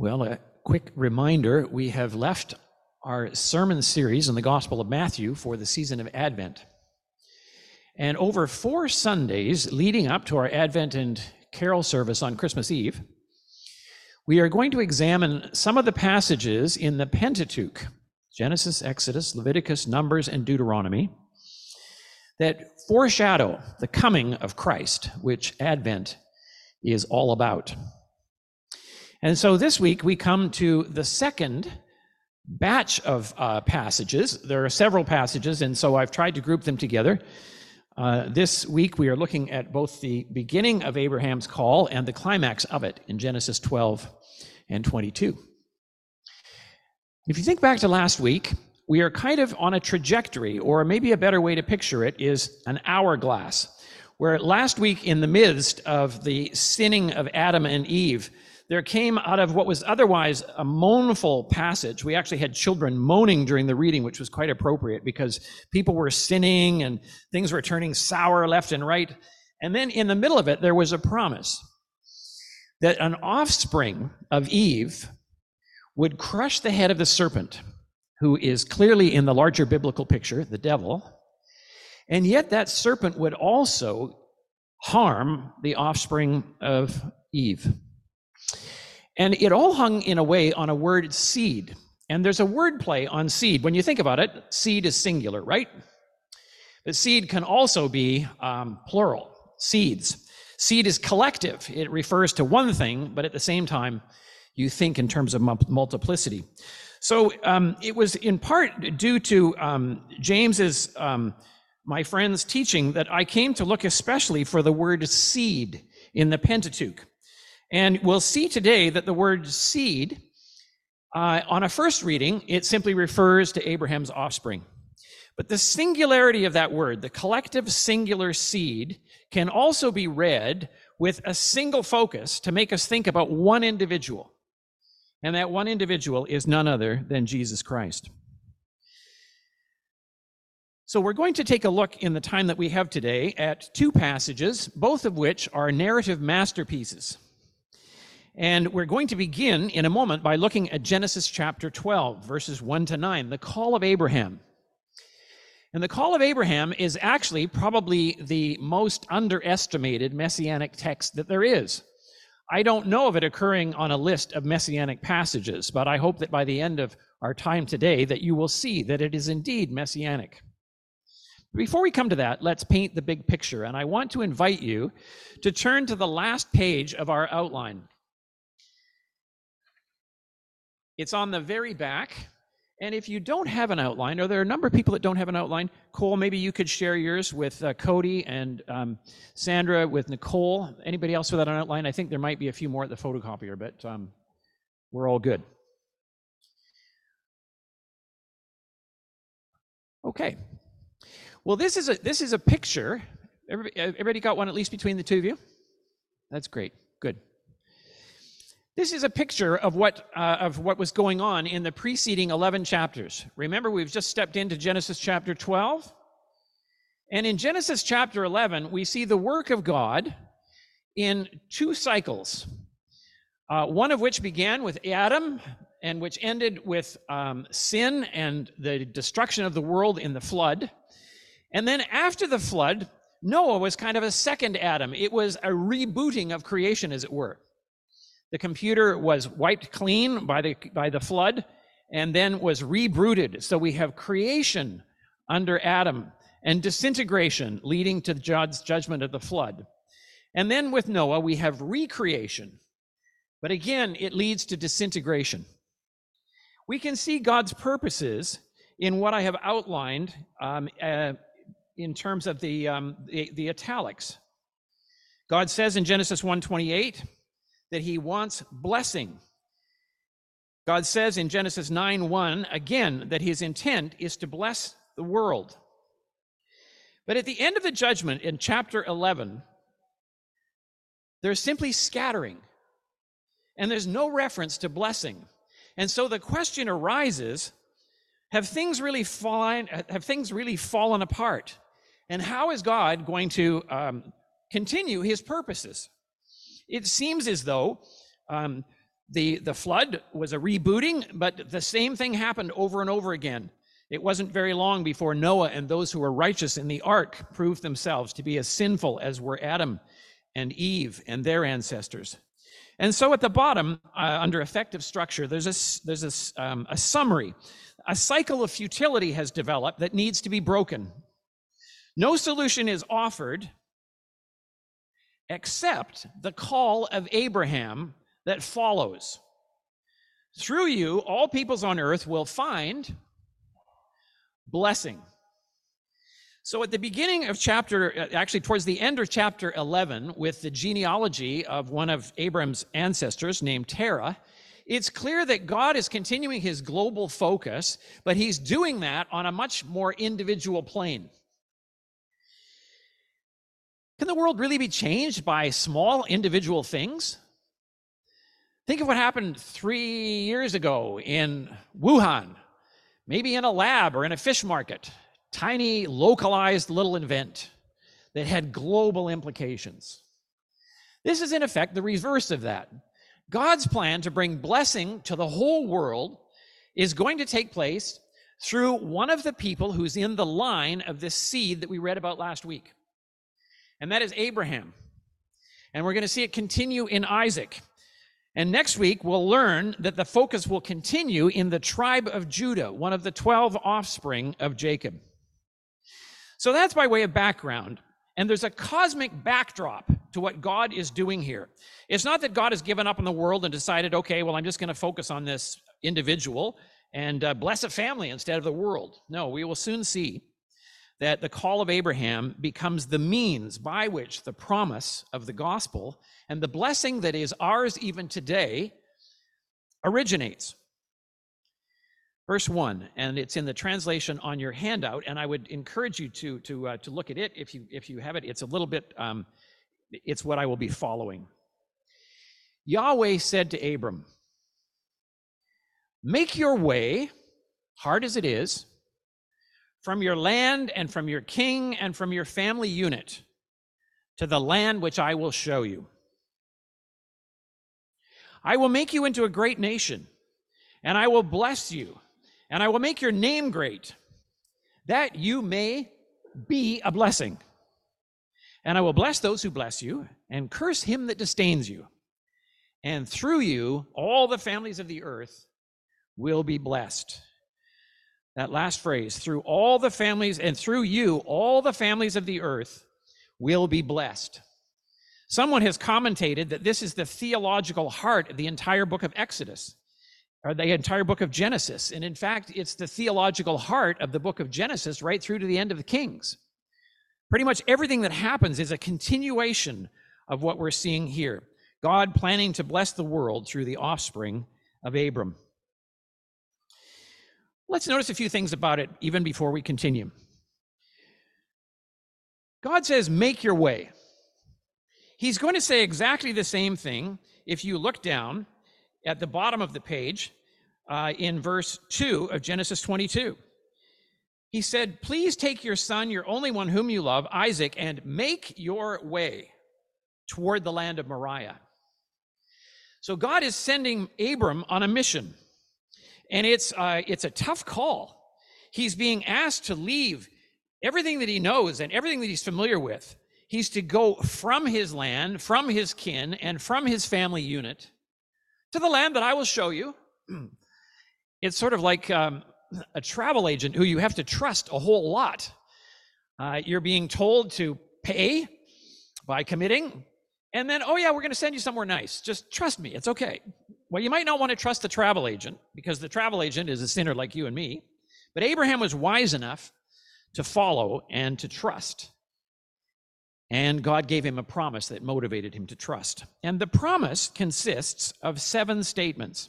Well, a quick reminder we have left our sermon series in the Gospel of Matthew for the season of Advent. And over four Sundays leading up to our Advent and Carol service on Christmas Eve, we are going to examine some of the passages in the Pentateuch Genesis, Exodus, Leviticus, Numbers, and Deuteronomy that foreshadow the coming of Christ, which Advent is all about. And so this week we come to the second batch of uh, passages. There are several passages, and so I've tried to group them together. Uh, this week we are looking at both the beginning of Abraham's call and the climax of it in Genesis 12 and 22. If you think back to last week, we are kind of on a trajectory, or maybe a better way to picture it is an hourglass, where last week, in the midst of the sinning of Adam and Eve, there came out of what was otherwise a mournful passage. We actually had children moaning during the reading, which was quite appropriate because people were sinning and things were turning sour left and right. And then in the middle of it, there was a promise that an offspring of Eve would crush the head of the serpent, who is clearly in the larger biblical picture, the devil. And yet that serpent would also harm the offspring of Eve. And it all hung in a way on a word seed. And there's a word play on seed. When you think about it, seed is singular, right? But seed can also be um, plural, seeds. Seed is collective, it refers to one thing, but at the same time, you think in terms of multiplicity. So um, it was in part due to um, James's, um, my friend's teaching, that I came to look especially for the word seed in the Pentateuch. And we'll see today that the word seed, uh, on a first reading, it simply refers to Abraham's offspring. But the singularity of that word, the collective singular seed, can also be read with a single focus to make us think about one individual. And that one individual is none other than Jesus Christ. So, we're going to take a look in the time that we have today at two passages, both of which are narrative masterpieces. And we're going to begin in a moment by looking at Genesis chapter 12, verses 1 to 9, the call of Abraham. And the call of Abraham is actually probably the most underestimated messianic text that there is. I don't know of it occurring on a list of messianic passages, but I hope that by the end of our time today that you will see that it is indeed messianic. Before we come to that, let's paint the big picture, and I want to invite you to turn to the last page of our outline. It's on the very back. And if you don't have an outline, or there are a number of people that don't have an outline, Cole, maybe you could share yours with uh, Cody and um, Sandra with Nicole. Anybody else without an outline? I think there might be a few more at the photocopier, but um, we're all good. Okay. Well, this is a this is a picture. Everybody, everybody got one at least between the two of you. That's great. Good. This is a picture of what, uh, of what was going on in the preceding 11 chapters. Remember, we've just stepped into Genesis chapter 12. And in Genesis chapter 11, we see the work of God in two cycles, uh, one of which began with Adam and which ended with um, sin and the destruction of the world in the flood. And then after the flood, Noah was kind of a second Adam. It was a rebooting of creation, as it were. The computer was wiped clean by the, by the flood and then was rebrooded. So we have creation under Adam and disintegration leading to God's judgment of the flood. And then with Noah, we have recreation. But again, it leads to disintegration. We can see God's purposes in what I have outlined um, uh, in terms of the, um, the, the italics. God says in Genesis 1:28, that he wants blessing. God says in Genesis 9 1 again that his intent is to bless the world. But at the end of the judgment in chapter 11, there's simply scattering, and there's no reference to blessing. And so the question arises have things really fallen, have things really fallen apart? And how is God going to um, continue his purposes? It seems as though um, The, the flood was a rebooting, but the same thing happened over and over again. It wasn't very long before Noah and those who were righteous in the ark proved themselves to be as sinful as were Adam and Eve and their ancestors. And so at the bottom, uh, under effective structure, there's, a, there's a, um, a summary. A cycle of futility has developed that needs to be broken. No solution is offered except the call of Abraham that follows. Through you, all peoples on earth will find blessing. So, at the beginning of chapter, uh, actually, towards the end of chapter 11, with the genealogy of one of Abram's ancestors named Terah, it's clear that God is continuing his global focus, but he's doing that on a much more individual plane. Can the world really be changed by small individual things? Think of what happened three years ago in Wuhan, maybe in a lab or in a fish market tiny, localized little event that had global implications. This is, in effect, the reverse of that. God's plan to bring blessing to the whole world is going to take place through one of the people who's in the line of this seed that we read about last week. And that is Abraham. And we're going to see it continue in Isaac. And next week, we'll learn that the focus will continue in the tribe of Judah, one of the 12 offspring of Jacob. So that's by way of background. And there's a cosmic backdrop to what God is doing here. It's not that God has given up on the world and decided, okay, well, I'm just going to focus on this individual and uh, bless a family instead of the world. No, we will soon see that the call of Abraham becomes the means by which the promise of the gospel and the blessing that is ours even today originates. Verse 1 and it's in the translation on your handout and i would encourage you to to uh, to look at it if you if you have it. It's a little bit um, it's what i will be following. Yahweh said to abram make your way hard as it is from your land and from your king and from your family unit to the land which i will show you i will make you into a great nation and i will bless you and I will make your name great, that you may be a blessing. And I will bless those who bless you, and curse him that disdains you. And through you, all the families of the earth will be blessed. That last phrase, through all the families, and through you, all the families of the earth will be blessed. Someone has commentated that this is the theological heart of the entire book of Exodus or the entire book of Genesis. And in fact, it's the theological heart of the book of Genesis right through to the end of the Kings. Pretty much everything that happens is a continuation of what we're seeing here God planning to bless the world through the offspring of Abram. Let's notice a few things about it even before we continue. God says, Make your way. He's going to say exactly the same thing if you look down at the bottom of the page uh, in verse 2 of Genesis 22. He said, Please take your son, your only one whom you love, Isaac, and make your way toward the land of Moriah. So God is sending Abram on a mission, and it's, uh, it's a tough call. He's being asked to leave everything that he knows and everything that he's familiar with. He's to go from his land, from his kin, and from his family unit to the land that I will show you. It's sort of like um, a travel agent who you have to trust a whole lot. Uh, you're being told to pay by committing, and then, oh, yeah, we're going to send you somewhere nice. Just trust me, it's okay. Well, you might not want to trust the travel agent because the travel agent is a sinner like you and me. But Abraham was wise enough to follow and to trust. And God gave him a promise that motivated him to trust. And the promise consists of seven statements.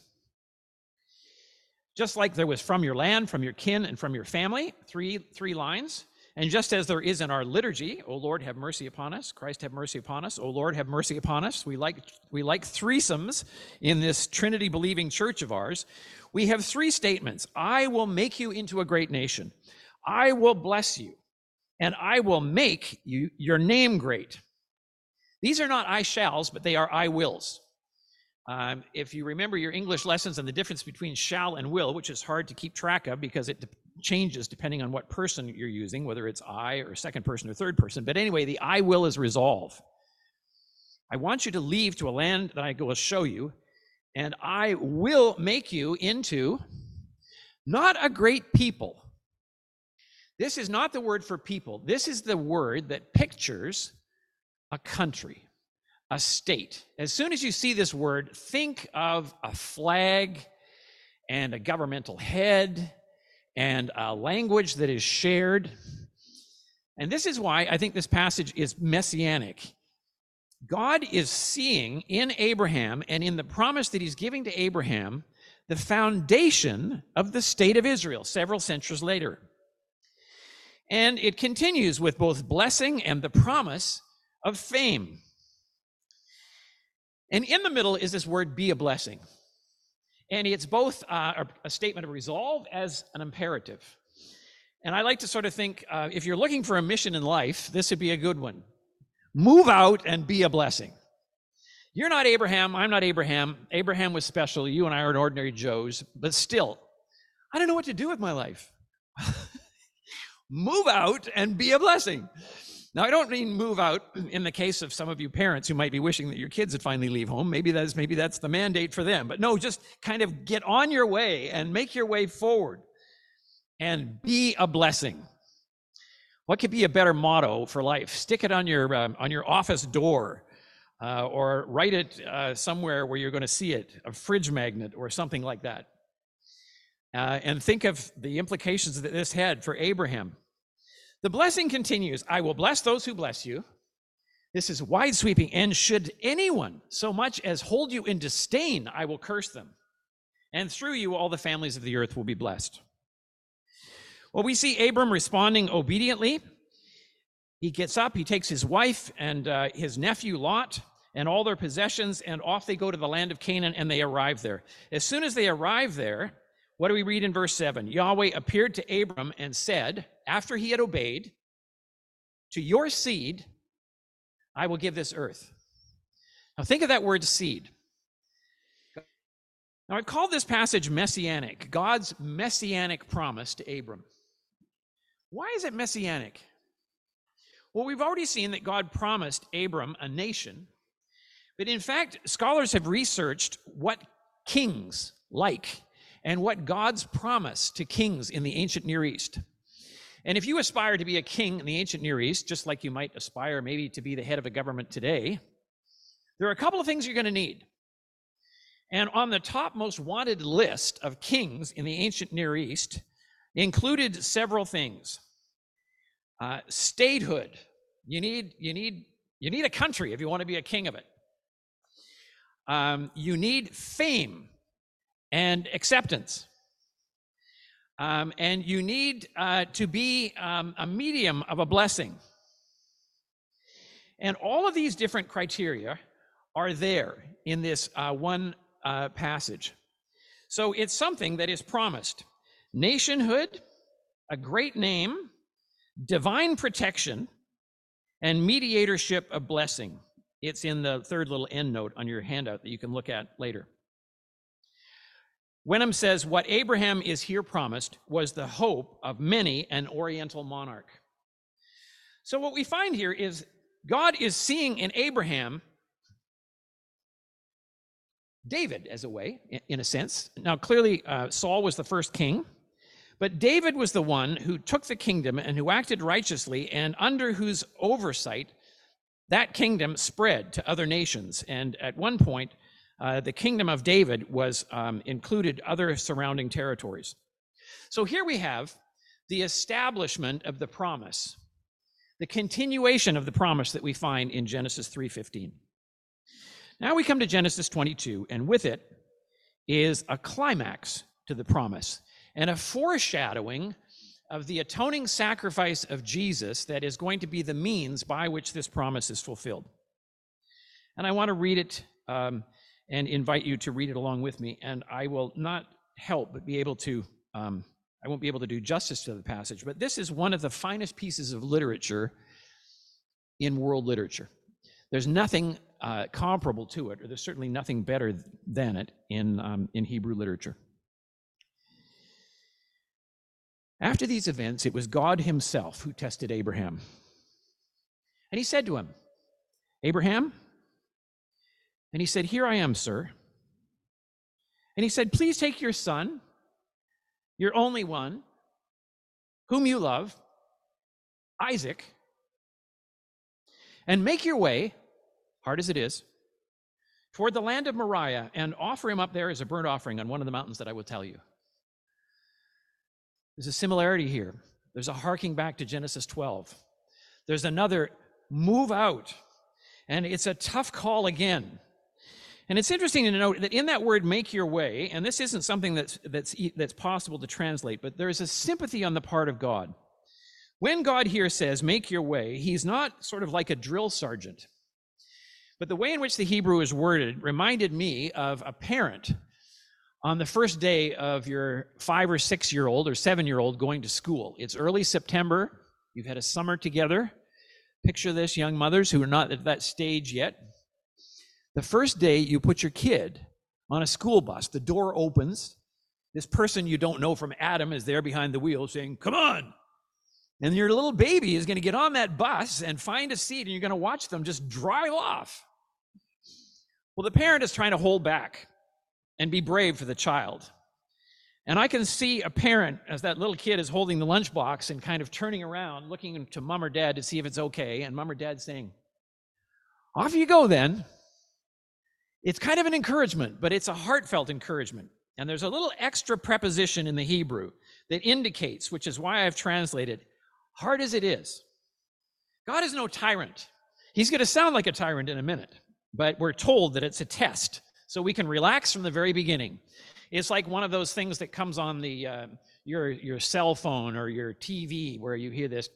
Just like there was from your land, from your kin, and from your family, three, three lines. And just as there is in our liturgy, O Lord, have mercy upon us, Christ have mercy upon us, O Lord, have mercy upon us. We like, we like threesomes in this Trinity believing church of ours. We have three statements I will make you into a great nation, I will bless you, and I will make you your name great. These are not I shalls, but they are I wills. Um, if you remember your English lessons and the difference between shall and will, which is hard to keep track of because it changes depending on what person you're using, whether it's I or second person or third person. But anyway, the I will is resolve. I want you to leave to a land that I will show you, and I will make you into not a great people. This is not the word for people. This is the word that pictures a country a state. As soon as you see this word, think of a flag and a governmental head and a language that is shared. And this is why I think this passage is messianic. God is seeing in Abraham and in the promise that he's giving to Abraham the foundation of the state of Israel several centuries later. And it continues with both blessing and the promise of fame. And in the middle is this word be a blessing. And it's both uh, a statement of resolve as an imperative. And I like to sort of think uh, if you're looking for a mission in life, this would be a good one. Move out and be a blessing. You're not Abraham. I'm not Abraham. Abraham was special. You and I are ordinary Joes. But still, I don't know what to do with my life. Move out and be a blessing. Now, I don't mean move out in the case of some of you parents who might be wishing that your kids would finally leave home. Maybe that's maybe that's the mandate for them. But no, just kind of get on your way and make your way forward and be a blessing. What could be a better motto for life? Stick it on your um, on your office door, uh, or write it uh, somewhere where you're going to see it, a fridge magnet or something like that. Uh, and think of the implications that this had for Abraham. The blessing continues I will bless those who bless you. This is wide sweeping. And should anyone so much as hold you in disdain, I will curse them. And through you, all the families of the earth will be blessed. Well, we see Abram responding obediently. He gets up, he takes his wife and uh, his nephew Lot and all their possessions, and off they go to the land of Canaan and they arrive there. As soon as they arrive there, what do we read in verse 7? Yahweh appeared to Abram and said, after he had obeyed, To your seed I will give this earth. Now think of that word seed. Now I call this passage messianic, God's messianic promise to Abram. Why is it messianic? Well, we've already seen that God promised Abram a nation, but in fact, scholars have researched what kings like and what God's promise to kings in the ancient Near East. And if you aspire to be a king in the ancient Near East, just like you might aspire maybe to be the head of a government today, there are a couple of things you're going to need. And on the top most wanted list of kings in the ancient Near East included several things. Uh, statehood. You need, you, need, you need a country if you want to be a king of it. Um, you need fame and acceptance. Um, and you need uh, to be um, a medium of a blessing. And all of these different criteria are there in this uh, one uh, passage. So it's something that is promised nationhood, a great name, divine protection, and mediatorship of blessing. It's in the third little end note on your handout that you can look at later. Wenham says, What Abraham is here promised was the hope of many an Oriental monarch. So, what we find here is God is seeing in Abraham David as a way, in a sense. Now, clearly, uh, Saul was the first king, but David was the one who took the kingdom and who acted righteously, and under whose oversight that kingdom spread to other nations. And at one point, uh, the kingdom of David was um, included other surrounding territories. So here we have the establishment of the promise, the continuation of the promise that we find in Genesis 3:15. Now we come to Genesis 22, and with it is a climax to the promise and a foreshadowing of the atoning sacrifice of Jesus that is going to be the means by which this promise is fulfilled. And I want to read it um, and invite you to read it along with me. And I will not help but be able to, um, I won't be able to do justice to the passage, but this is one of the finest pieces of literature in world literature. There's nothing uh, comparable to it, or there's certainly nothing better than it in, um, in Hebrew literature. After these events, it was God Himself who tested Abraham. And He said to him, Abraham? And he said, Here I am, sir. And he said, Please take your son, your only one, whom you love, Isaac, and make your way, hard as it is, toward the land of Moriah and offer him up there as a burnt offering on one of the mountains that I will tell you. There's a similarity here. There's a harking back to Genesis 12. There's another move out. And it's a tough call again. And it's interesting to note that in that word make your way, and this isn't something that's, that's, that's possible to translate, but there is a sympathy on the part of God. When God here says make your way, he's not sort of like a drill sergeant. But the way in which the Hebrew is worded reminded me of a parent on the first day of your five or six year old or seven year old going to school. It's early September. You've had a summer together. Picture this, young mothers who are not at that stage yet. The first day you put your kid on a school bus, the door opens. This person you don't know from Adam is there behind the wheel saying, Come on. And your little baby is going to get on that bus and find a seat, and you're going to watch them just drive off. Well, the parent is trying to hold back and be brave for the child. And I can see a parent as that little kid is holding the lunchbox and kind of turning around, looking to mom or dad to see if it's okay, and mom or dad saying, Off you go then. It's kind of an encouragement, but it's a heartfelt encouragement. And there's a little extra preposition in the Hebrew that indicates, which is why I've translated, hard as it is. God is no tyrant. He's going to sound like a tyrant in a minute, but we're told that it's a test so we can relax from the very beginning. It's like one of those things that comes on the uh, your your cell phone or your TV where you hear this,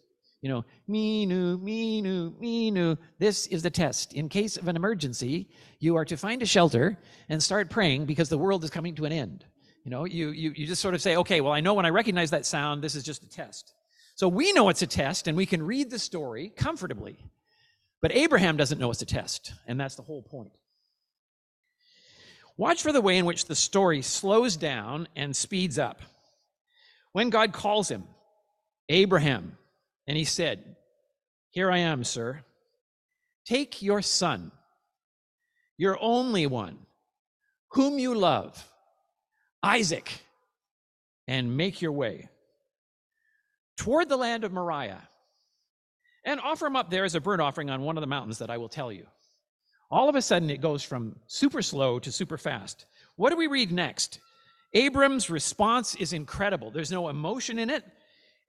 you know, minu, minu, minu. This is the test. In case of an emergency, you are to find a shelter and start praying because the world is coming to an end. You know, you you you just sort of say, okay, well, I know when I recognize that sound, this is just a test. So we know it's a test, and we can read the story comfortably. But Abraham doesn't know it's a test, and that's the whole point. Watch for the way in which the story slows down and speeds up. When God calls him, Abraham, and he said, Here I am, sir. Take your son, your only one, whom you love, Isaac, and make your way toward the land of Moriah and offer him up there as a burnt offering on one of the mountains that I will tell you. All of a sudden, it goes from super slow to super fast. What do we read next? Abram's response is incredible. There's no emotion in it.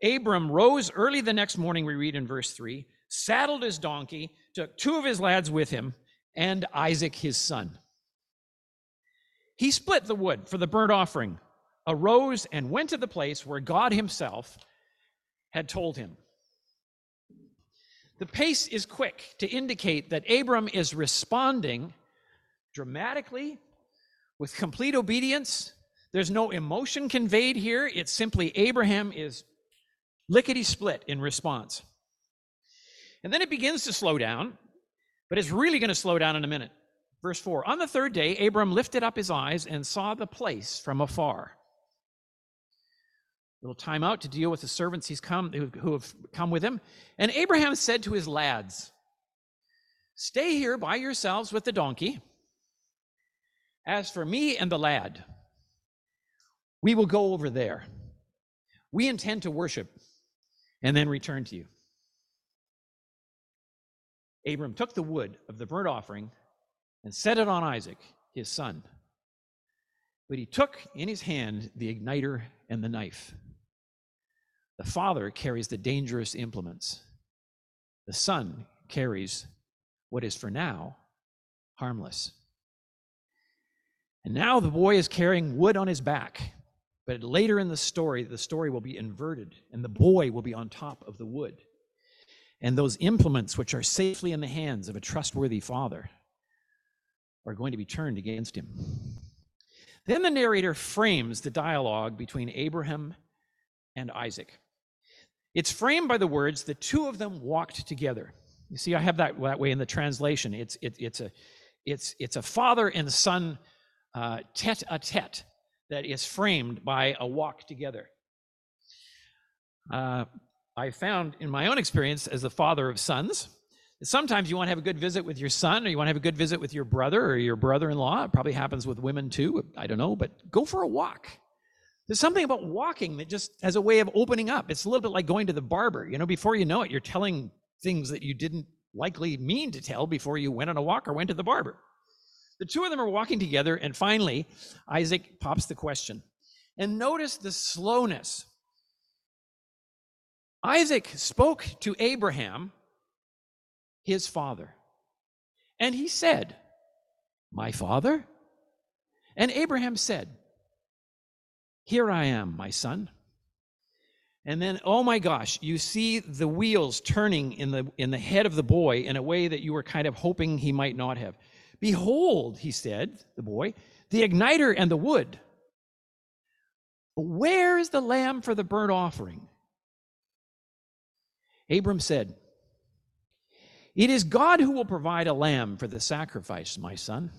Abram rose early the next morning, we read in verse 3, saddled his donkey, took two of his lads with him, and Isaac his son. He split the wood for the burnt offering, arose, and went to the place where God himself had told him. The pace is quick to indicate that Abram is responding dramatically with complete obedience. There's no emotion conveyed here. It's simply Abraham is lickety split in response. And then it begins to slow down, but it's really going to slow down in a minute. Verse 4 On the third day, Abram lifted up his eyes and saw the place from afar little time out to deal with the servants he's come who have come with him. And Abraham said to his lads, Stay here by yourselves with the donkey. As for me and the lad, we will go over there. We intend to worship and then return to you. Abram took the wood of the burnt offering and set it on Isaac, his son. But he took in his hand the igniter and the knife. The father carries the dangerous implements. The son carries what is for now harmless. And now the boy is carrying wood on his back. But later in the story, the story will be inverted, and the boy will be on top of the wood. And those implements, which are safely in the hands of a trustworthy father, are going to be turned against him. Then the narrator frames the dialogue between Abraham and Isaac. It's framed by the words, the two of them walked together. You see, I have that that way in the translation. It's it, it's a it's it's a father and son uh, tete a tete that is framed by a walk together. Uh, I found in my own experience as the father of sons sometimes you want to have a good visit with your son, or you want to have a good visit with your brother or your brother-in-law. It probably happens with women too. I don't know, but go for a walk. There's something about walking that just has a way of opening up. It's a little bit like going to the barber. You know, before you know it, you're telling things that you didn't likely mean to tell before you went on a walk or went to the barber. The two of them are walking together, and finally, Isaac pops the question. And notice the slowness. Isaac spoke to Abraham, his father, and he said, My father? And Abraham said, Here I am, my son. And then, oh my gosh, you see the wheels turning in the, in the head of the boy in a way that you were kind of hoping he might not have. Behold, he said, the boy, the igniter and the wood. Where is the lamb for the burnt offering? Abram said, It is God who will provide a lamb for the sacrifice, my son.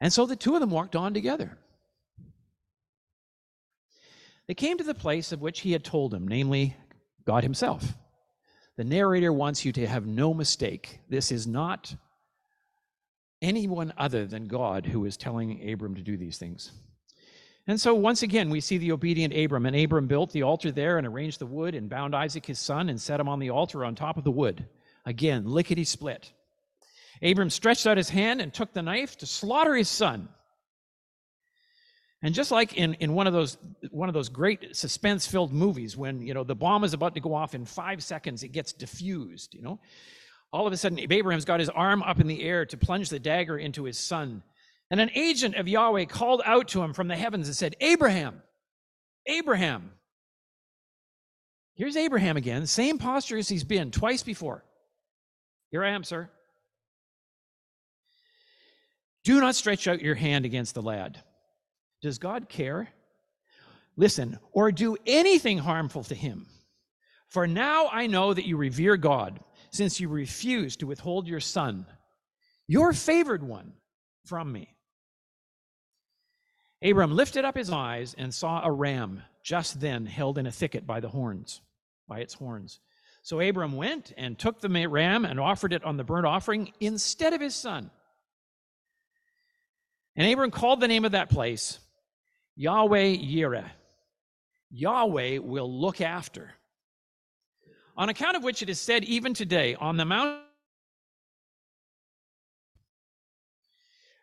And so the two of them walked on together. They came to the place of which he had told them, namely God himself. The narrator wants you to have no mistake. This is not anyone other than God who is telling Abram to do these things. And so once again, we see the obedient Abram. And Abram built the altar there and arranged the wood and bound Isaac his son and set him on the altar on top of the wood. Again, lickety split. Abram stretched out his hand and took the knife to slaughter his son. And just like in, in one of those one of those great suspense-filled movies, when you know the bomb is about to go off in five seconds, it gets diffused, you know. All of a sudden, Abraham's got his arm up in the air to plunge the dagger into his son. And an agent of Yahweh called out to him from the heavens and said, Abraham, Abraham. Here's Abraham again, same posture as he's been twice before. Here I am, sir. Do not stretch out your hand against the lad does God care? Listen, or do anything harmful to him. For now I know that you revere God, since you refuse to withhold your son, your favored one, from me. Abram lifted up his eyes and saw a ram just then held in a thicket by the horns, by its horns. So Abram went and took the ram and offered it on the burnt offering instead of his son. And Abram called the name of that place Yahweh Yireh. Yahweh will look after. On account of which it is said even today, on the mount.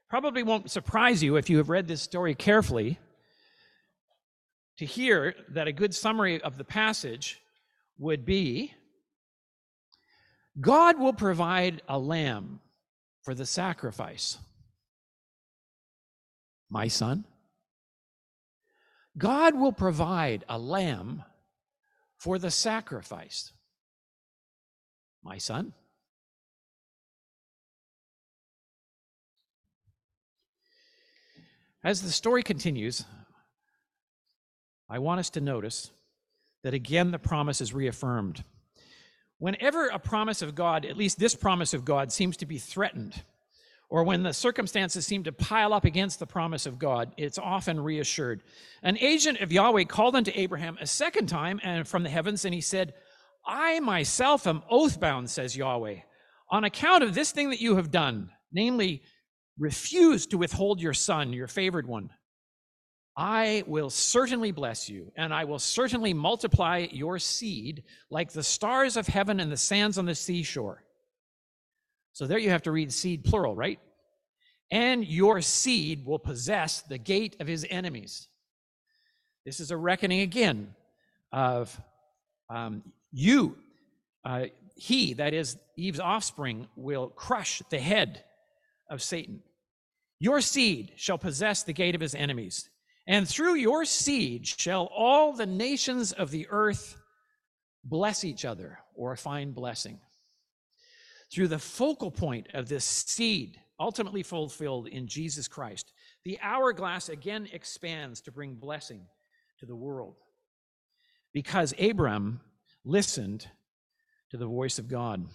Probably won't surprise you if you have read this story carefully to hear that a good summary of the passage would be God will provide a lamb for the sacrifice. My son, God will provide a lamb for the sacrifice. My son. As the story continues, I want us to notice that again the promise is reaffirmed. Whenever a promise of God, at least this promise of God, seems to be threatened, or when the circumstances seem to pile up against the promise of God, it's often reassured. An agent of Yahweh called unto Abraham a second time and from the heavens, and he said, I myself am oathbound, says Yahweh, on account of this thing that you have done, namely, refuse to withhold your son, your favored one. I will certainly bless you, and I will certainly multiply your seed like the stars of heaven and the sands on the seashore. So there you have to read seed plural, right? And your seed will possess the gate of his enemies. This is a reckoning again of um, you. Uh, he, that is Eve's offspring, will crush the head of Satan. Your seed shall possess the gate of his enemies, and through your seed shall all the nations of the earth bless each other or find blessing through the focal point of this seed, ultimately fulfilled in Jesus Christ, the hourglass again expands to bring blessing to the world. Because Abram listened to the voice of God.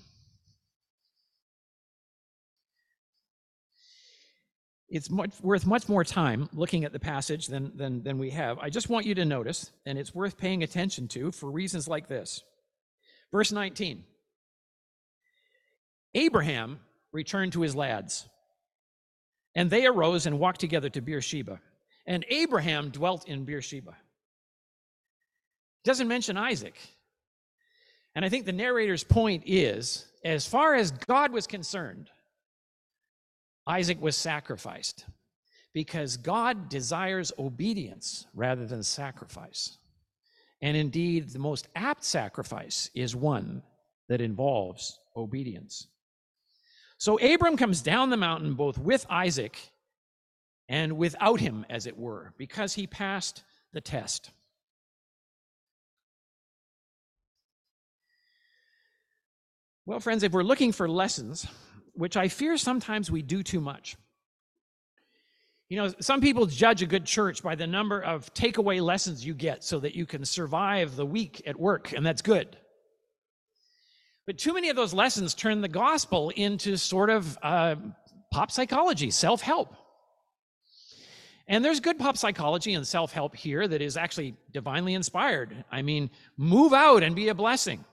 It's much, worth much more time looking at the passage than, than, than we have. I just want you to notice, and it's worth paying attention to for reasons like this. Verse 19 Abraham returned to his lads, and they arose and walked together to Beersheba. And Abraham dwelt in Beersheba. Doesn't mention Isaac. And I think the narrator's point is as far as God was concerned, Isaac was sacrificed because God desires obedience rather than sacrifice. And indeed, the most apt sacrifice is one that involves obedience. So Abram comes down the mountain both with Isaac and without him, as it were, because he passed the test. Well, friends, if we're looking for lessons, which I fear sometimes we do too much. You know, some people judge a good church by the number of takeaway lessons you get so that you can survive the week at work, and that's good. But too many of those lessons turn the gospel into sort of uh, pop psychology, self help. And there's good pop psychology and self help here that is actually divinely inspired. I mean, move out and be a blessing.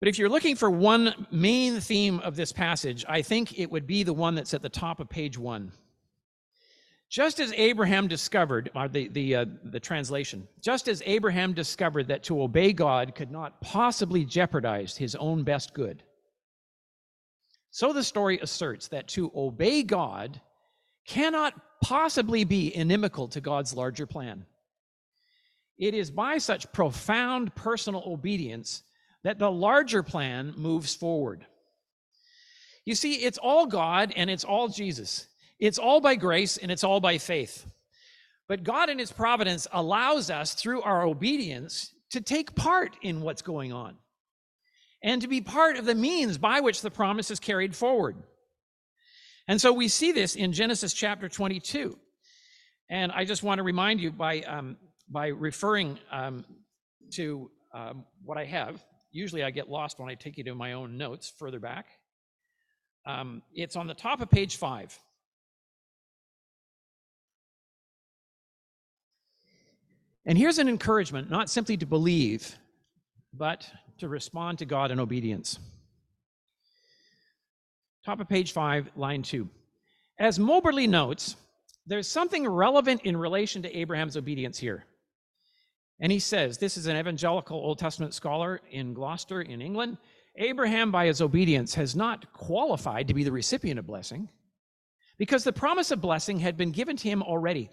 But if you're looking for one main theme of this passage, I think it would be the one that's at the top of page one. Just as Abraham discovered, or the, the, uh, the translation, just as Abraham discovered that to obey God could not possibly jeopardize his own best good, so the story asserts that to obey God cannot possibly be inimical to God's larger plan. It is by such profound personal obedience that the larger plan moves forward. You see, it's all God and it's all Jesus. It's all by grace and it's all by faith. But God in His providence allows us through our obedience to take part in what's going on and to be part of the means by which the promise is carried forward. And so we see this in Genesis chapter 22. And I just want to remind you by, um, by referring um, to um, what I have usually I get lost when I take you to my own notes further back. Um, it's on the top of page five. And here's an encouragement not simply to believe, but to respond to God in obedience. Top of page five, line two. As Moberly notes, there's something relevant in relation to Abraham's obedience here. And he says, this is an evangelical Old Testament scholar in Gloucester, in England. Abraham, by his obedience, has not qualified to be the recipient of blessing because the promise of blessing had been given to him already.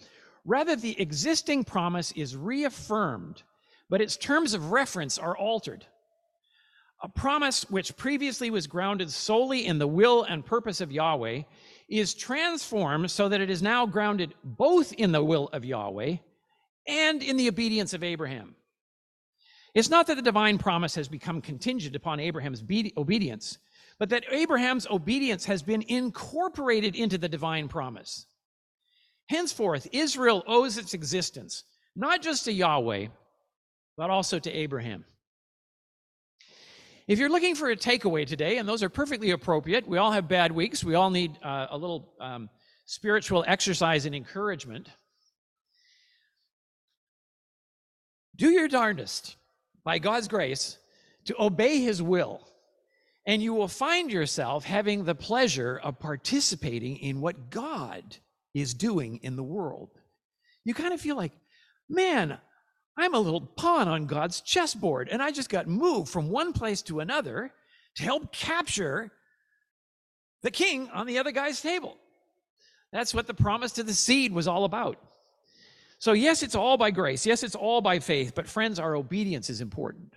Rather, the existing promise is reaffirmed, but its terms of reference are altered. A promise which previously was grounded solely in the will and purpose of Yahweh is transformed so that it is now grounded both in the will of Yahweh and in the obedience of Abraham. It's not that the divine promise has become contingent upon Abraham's obedience, but that Abraham's obedience has been incorporated into the divine promise. Henceforth, Israel owes its existence not just to Yahweh, but also to Abraham. If you're looking for a takeaway today, and those are perfectly appropriate, we all have bad weeks, we all need uh, a little um, spiritual exercise and encouragement. Do your darndest, by God's grace, to obey His will, and you will find yourself having the pleasure of participating in what God is doing in the world. You kind of feel like, man, I'm a little pawn on God's chessboard, and I just got moved from one place to another to help capture the king on the other guy's table. That's what the promise to the seed was all about. So, yes, it's all by grace. Yes, it's all by faith. But, friends, our obedience is important.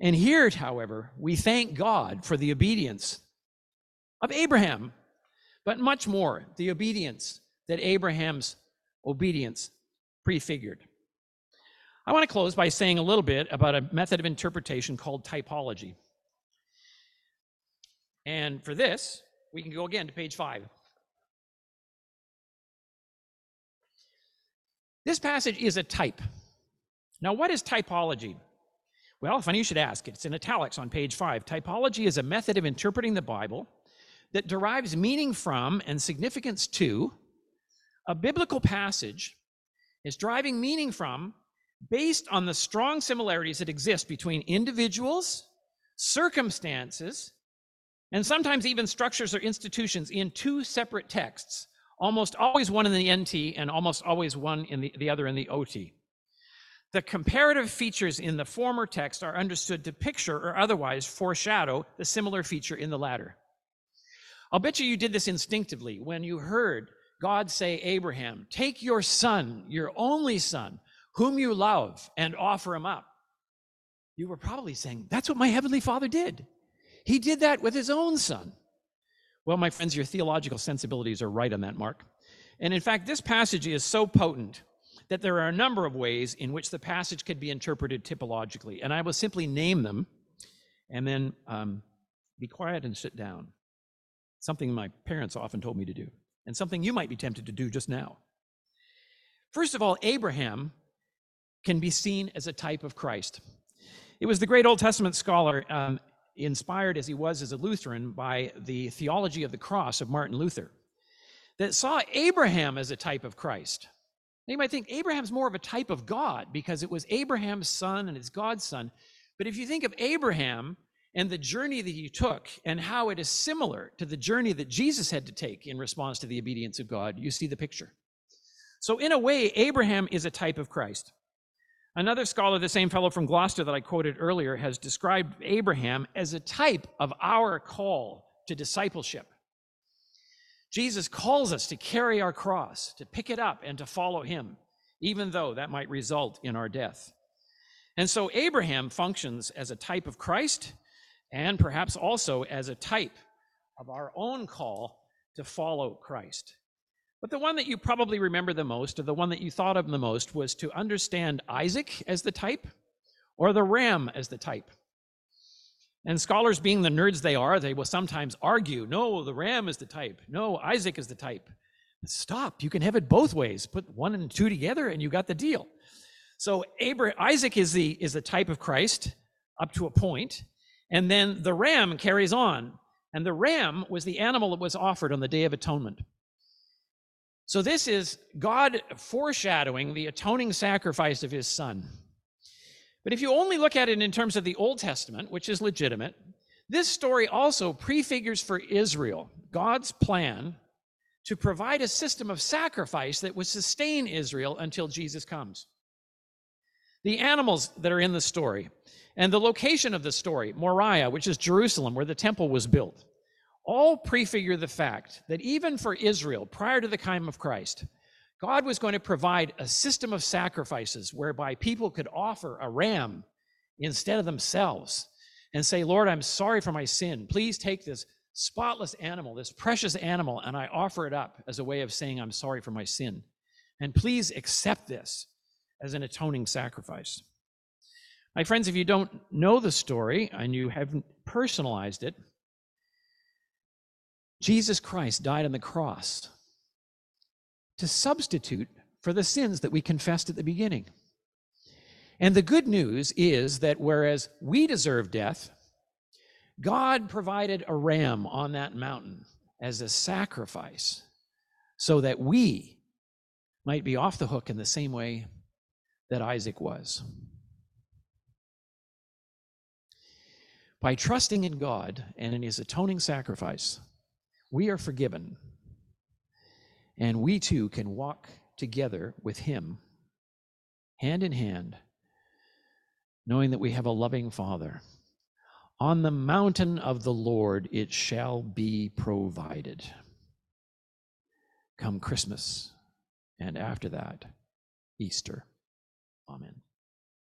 And here, however, we thank God for the obedience of Abraham, but much more, the obedience that Abraham's obedience prefigured. I want to close by saying a little bit about a method of interpretation called typology. And for this, we can go again to page five. This passage is a type. Now, what is typology? Well, funny you should ask. It's in italics on page five. Typology is a method of interpreting the Bible that derives meaning from and significance to a biblical passage, is driving meaning from based on the strong similarities that exist between individuals, circumstances, and sometimes even structures or institutions in two separate texts, almost always one in the NT and almost always one in the, the other in the OT. The comparative features in the former text are understood to picture or otherwise foreshadow the similar feature in the latter. I'll bet you you did this instinctively when you heard God say, Abraham, take your son, your only son, whom you love, and offer him up. You were probably saying, That's what my heavenly father did. He did that with his own son. Well, my friends, your theological sensibilities are right on that mark. And in fact, this passage is so potent that there are a number of ways in which the passage could be interpreted typologically. And I will simply name them and then um, be quiet and sit down. Something my parents often told me to do, and something you might be tempted to do just now. First of all, Abraham can be seen as a type of Christ. It was the great Old Testament scholar, um, inspired as he was as a Lutheran by the theology of the cross of Martin Luther, that saw Abraham as a type of Christ. Now you might think Abraham's more of a type of God because it was Abraham's son and it's God's son. But if you think of Abraham and the journey that he took and how it is similar to the journey that Jesus had to take in response to the obedience of God, you see the picture. So, in a way, Abraham is a type of Christ. Another scholar, the same fellow from Gloucester that I quoted earlier, has described Abraham as a type of our call to discipleship. Jesus calls us to carry our cross, to pick it up, and to follow him, even though that might result in our death. And so Abraham functions as a type of Christ and perhaps also as a type of our own call to follow Christ. But the one that you probably remember the most, or the one that you thought of the most, was to understand Isaac as the type or the ram as the type. And scholars, being the nerds they are, they will sometimes argue no, the ram is the type. No, Isaac is the type. Stop. You can have it both ways. Put one and two together, and you got the deal. So Abraham, Isaac is the, is the type of Christ up to a point, and then the ram carries on. And the ram was the animal that was offered on the Day of Atonement. So this is God foreshadowing the atoning sacrifice of his son. But if you only look at it in terms of the Old Testament, which is legitimate, this story also prefigures for Israel God's plan to provide a system of sacrifice that would sustain Israel until Jesus comes. The animals that are in the story and the location of the story, Moriah, which is Jerusalem, where the temple was built, all prefigure the fact that even for Israel, prior to the time of Christ, God was going to provide a system of sacrifices whereby people could offer a ram instead of themselves and say, Lord, I'm sorry for my sin. Please take this spotless animal, this precious animal, and I offer it up as a way of saying, I'm sorry for my sin. And please accept this as an atoning sacrifice. My friends, if you don't know the story and you haven't personalized it, Jesus Christ died on the cross to substitute for the sins that we confessed at the beginning. And the good news is that whereas we deserve death, God provided a ram on that mountain as a sacrifice so that we might be off the hook in the same way that Isaac was. By trusting in God and in his atoning sacrifice, we are forgiven. And we too can walk together with Him, hand in hand, knowing that we have a loving Father. On the mountain of the Lord it shall be provided. Come Christmas, and after that, Easter. Amen.